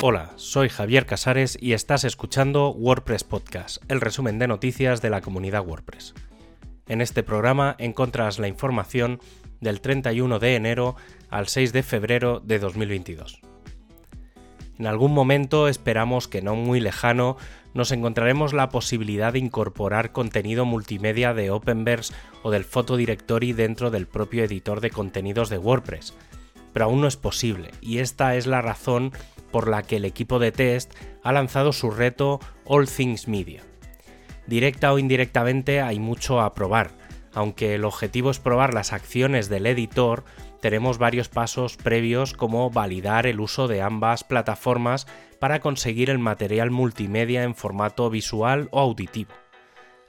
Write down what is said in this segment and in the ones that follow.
Hola, soy Javier Casares y estás escuchando WordPress Podcast, el resumen de noticias de la comunidad WordPress. En este programa encuentras la información del 31 de enero al 6 de febrero de 2022. En algún momento, esperamos que no muy lejano, nos encontraremos la posibilidad de incorporar contenido multimedia de Openverse o del Photo Directory dentro del propio editor de contenidos de WordPress, pero aún no es posible, y esta es la razón por la que el equipo de test ha lanzado su reto All Things Media. Directa o indirectamente hay mucho a probar, aunque el objetivo es probar las acciones del editor, tenemos varios pasos previos como validar el uso de ambas plataformas para conseguir el material multimedia en formato visual o auditivo.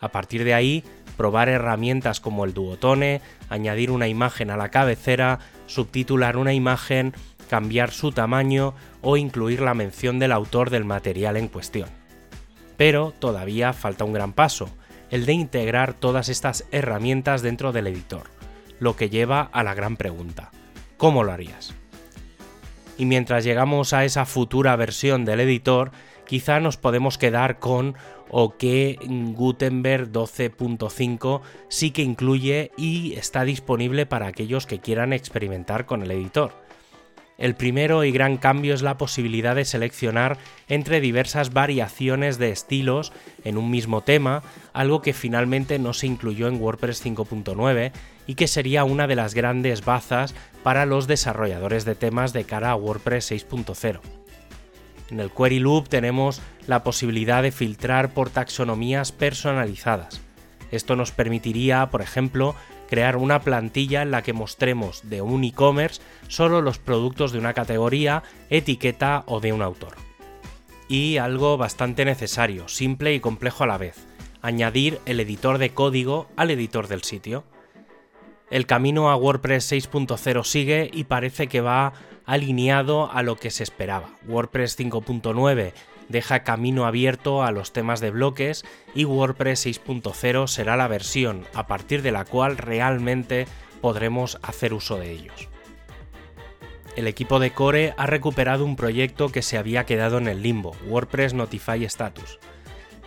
A partir de ahí, probar herramientas como el Duotone, añadir una imagen a la cabecera, subtitular una imagen, cambiar su tamaño o incluir la mención del autor del material en cuestión. Pero todavía falta un gran paso, el de integrar todas estas herramientas dentro del editor, lo que lleva a la gran pregunta, ¿cómo lo harías? Y mientras llegamos a esa futura versión del editor, quizá nos podemos quedar con o que Gutenberg 12.5 sí que incluye y está disponible para aquellos que quieran experimentar con el editor el primero y gran cambio es la posibilidad de seleccionar entre diversas variaciones de estilos en un mismo tema, algo que finalmente no se incluyó en WordPress 5.9 y que sería una de las grandes bazas para los desarrolladores de temas de cara a WordPress 6.0. En el Query Loop tenemos la posibilidad de filtrar por taxonomías personalizadas. Esto nos permitiría, por ejemplo, crear una plantilla en la que mostremos de un e-commerce solo los productos de una categoría, etiqueta o de un autor. Y algo bastante necesario, simple y complejo a la vez, añadir el editor de código al editor del sitio. El camino a WordPress 6.0 sigue y parece que va alineado a lo que se esperaba. WordPress 5.9 deja camino abierto a los temas de bloques y WordPress 6.0 será la versión a partir de la cual realmente podremos hacer uso de ellos. El equipo de Core ha recuperado un proyecto que se había quedado en el limbo, WordPress Notify Status.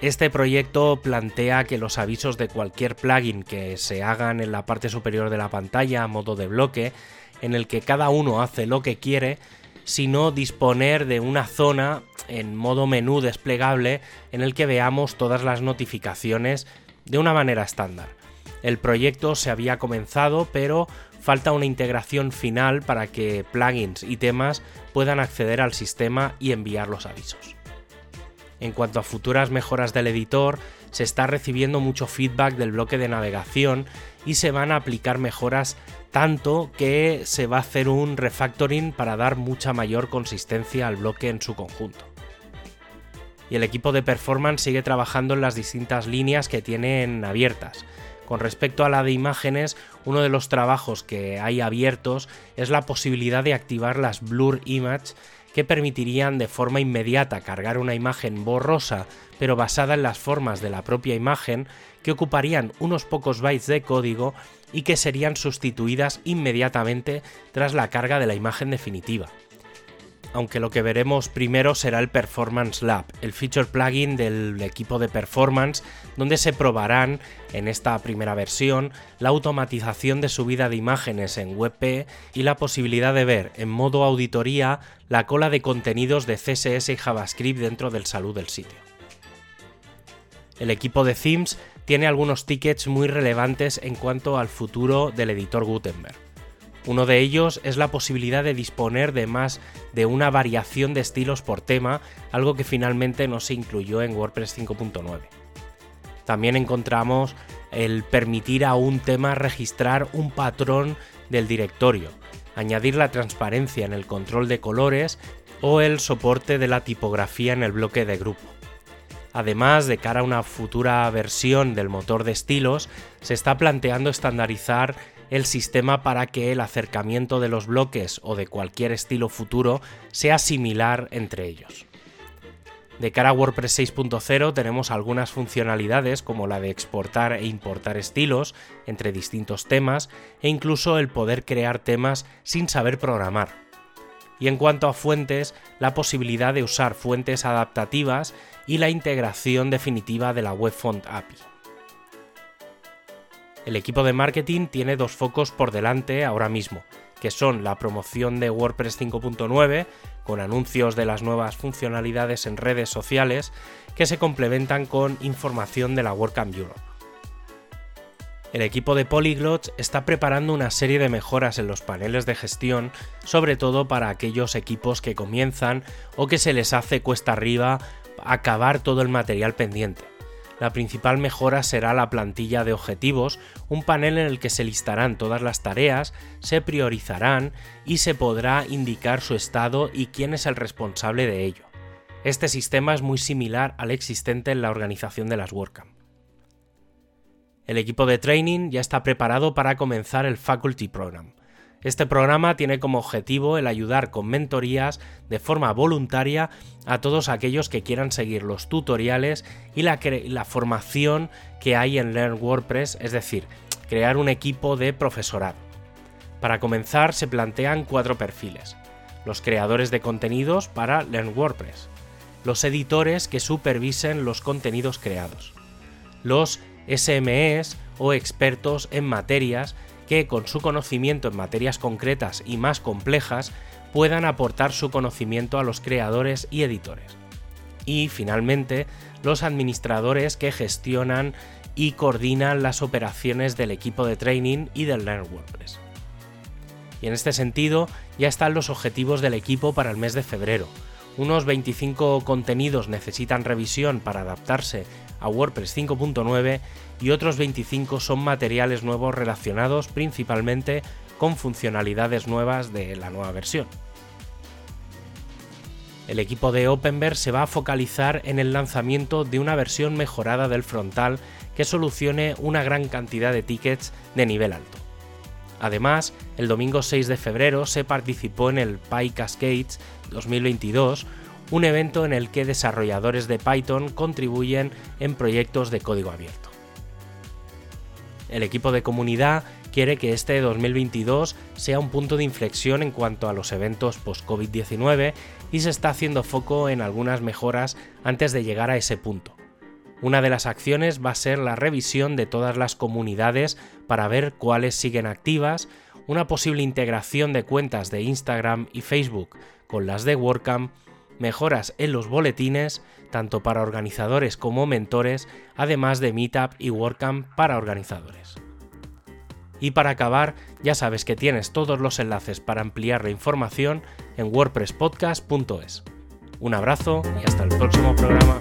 Este proyecto plantea que los avisos de cualquier plugin que se hagan en la parte superior de la pantalla a modo de bloque, en el que cada uno hace lo que quiere, sino disponer de una zona en modo menú desplegable en el que veamos todas las notificaciones de una manera estándar. El proyecto se había comenzado, pero falta una integración final para que plugins y temas puedan acceder al sistema y enviar los avisos. En cuanto a futuras mejoras del editor, se está recibiendo mucho feedback del bloque de navegación y se van a aplicar mejoras tanto que se va a hacer un refactoring para dar mucha mayor consistencia al bloque en su conjunto. Y el equipo de performance sigue trabajando en las distintas líneas que tienen abiertas. Con respecto a la de imágenes, uno de los trabajos que hay abiertos es la posibilidad de activar las Blur Image que permitirían de forma inmediata cargar una imagen borrosa pero basada en las formas de la propia imagen que ocuparían unos pocos bytes de código y que serían sustituidas inmediatamente tras la carga de la imagen definitiva. Aunque lo que veremos primero será el Performance Lab, el feature plugin del equipo de performance, donde se probarán en esta primera versión la automatización de subida de imágenes en WebP y la posibilidad de ver en modo auditoría la cola de contenidos de CSS y JavaScript dentro del salud del sitio. El equipo de themes tiene algunos tickets muy relevantes en cuanto al futuro del editor Gutenberg. Uno de ellos es la posibilidad de disponer de más de una variación de estilos por tema, algo que finalmente no se incluyó en WordPress 5.9. También encontramos el permitir a un tema registrar un patrón del directorio, añadir la transparencia en el control de colores o el soporte de la tipografía en el bloque de grupo. Además, de cara a una futura versión del motor de estilos, se está planteando estandarizar el sistema para que el acercamiento de los bloques o de cualquier estilo futuro sea similar entre ellos. De cara a WordPress 6.0 tenemos algunas funcionalidades como la de exportar e importar estilos entre distintos temas e incluso el poder crear temas sin saber programar y en cuanto a fuentes, la posibilidad de usar fuentes adaptativas y la integración definitiva de la Web Font API. El equipo de marketing tiene dos focos por delante ahora mismo, que son la promoción de WordPress 5.9, con anuncios de las nuevas funcionalidades en redes sociales, que se complementan con información de la WordCamp Europe. El equipo de Polyglots está preparando una serie de mejoras en los paneles de gestión, sobre todo para aquellos equipos que comienzan o que se les hace cuesta arriba acabar todo el material pendiente. La principal mejora será la plantilla de objetivos, un panel en el que se listarán todas las tareas, se priorizarán y se podrá indicar su estado y quién es el responsable de ello. Este sistema es muy similar al existente en la organización de las WordCamp. El equipo de training ya está preparado para comenzar el Faculty Program. Este programa tiene como objetivo el ayudar con mentorías de forma voluntaria a todos aquellos que quieran seguir los tutoriales y la, formación que hay en Learn WordPress, es decir, crear un equipo de profesorado. Para comenzar se plantean cuatro perfiles. Los creadores de contenidos para Learn WordPress. Los editores que supervisen los contenidos creados. Los SMEs o expertos en materias que con su conocimiento en materias concretas y más complejas puedan aportar su conocimiento a los creadores y editores. Y finalmente, los administradores que gestionan y coordinan las operaciones del equipo de training y del Learn WordPress. Y en este sentido, ya están los objetivos del equipo para el mes de febrero. Unos 25 contenidos necesitan revisión para adaptarse a WordPress 5.9 y otros 25 son materiales nuevos relacionados principalmente con funcionalidades nuevas de la nueva versión. El equipo de Openverse se va a focalizar en el lanzamiento de una versión mejorada del frontal que solucione una gran cantidad de tickets de nivel alto. Además, el domingo 6 de febrero se participó en el PyCascades 2022, un evento en el que desarrolladores de Python contribuyen en proyectos de código abierto. El equipo de comunidad quiere que este 2022 sea un punto de inflexión en cuanto a los eventos post-COVID-19 y se está haciendo foco en algunas mejoras antes de llegar a ese punto. Una de las acciones va a ser la revisión de todas las comunidades para ver cuáles siguen activas, una posible integración de cuentas de Instagram y Facebook con las de WordCamp mejoras en los boletines, tanto para organizadores como mentores, además de Meetup y WordCamp para organizadores. Y para acabar, ya sabes que tienes todos los enlaces para ampliar la información en wordpresspodcast.es. Un abrazo y hasta el próximo programa.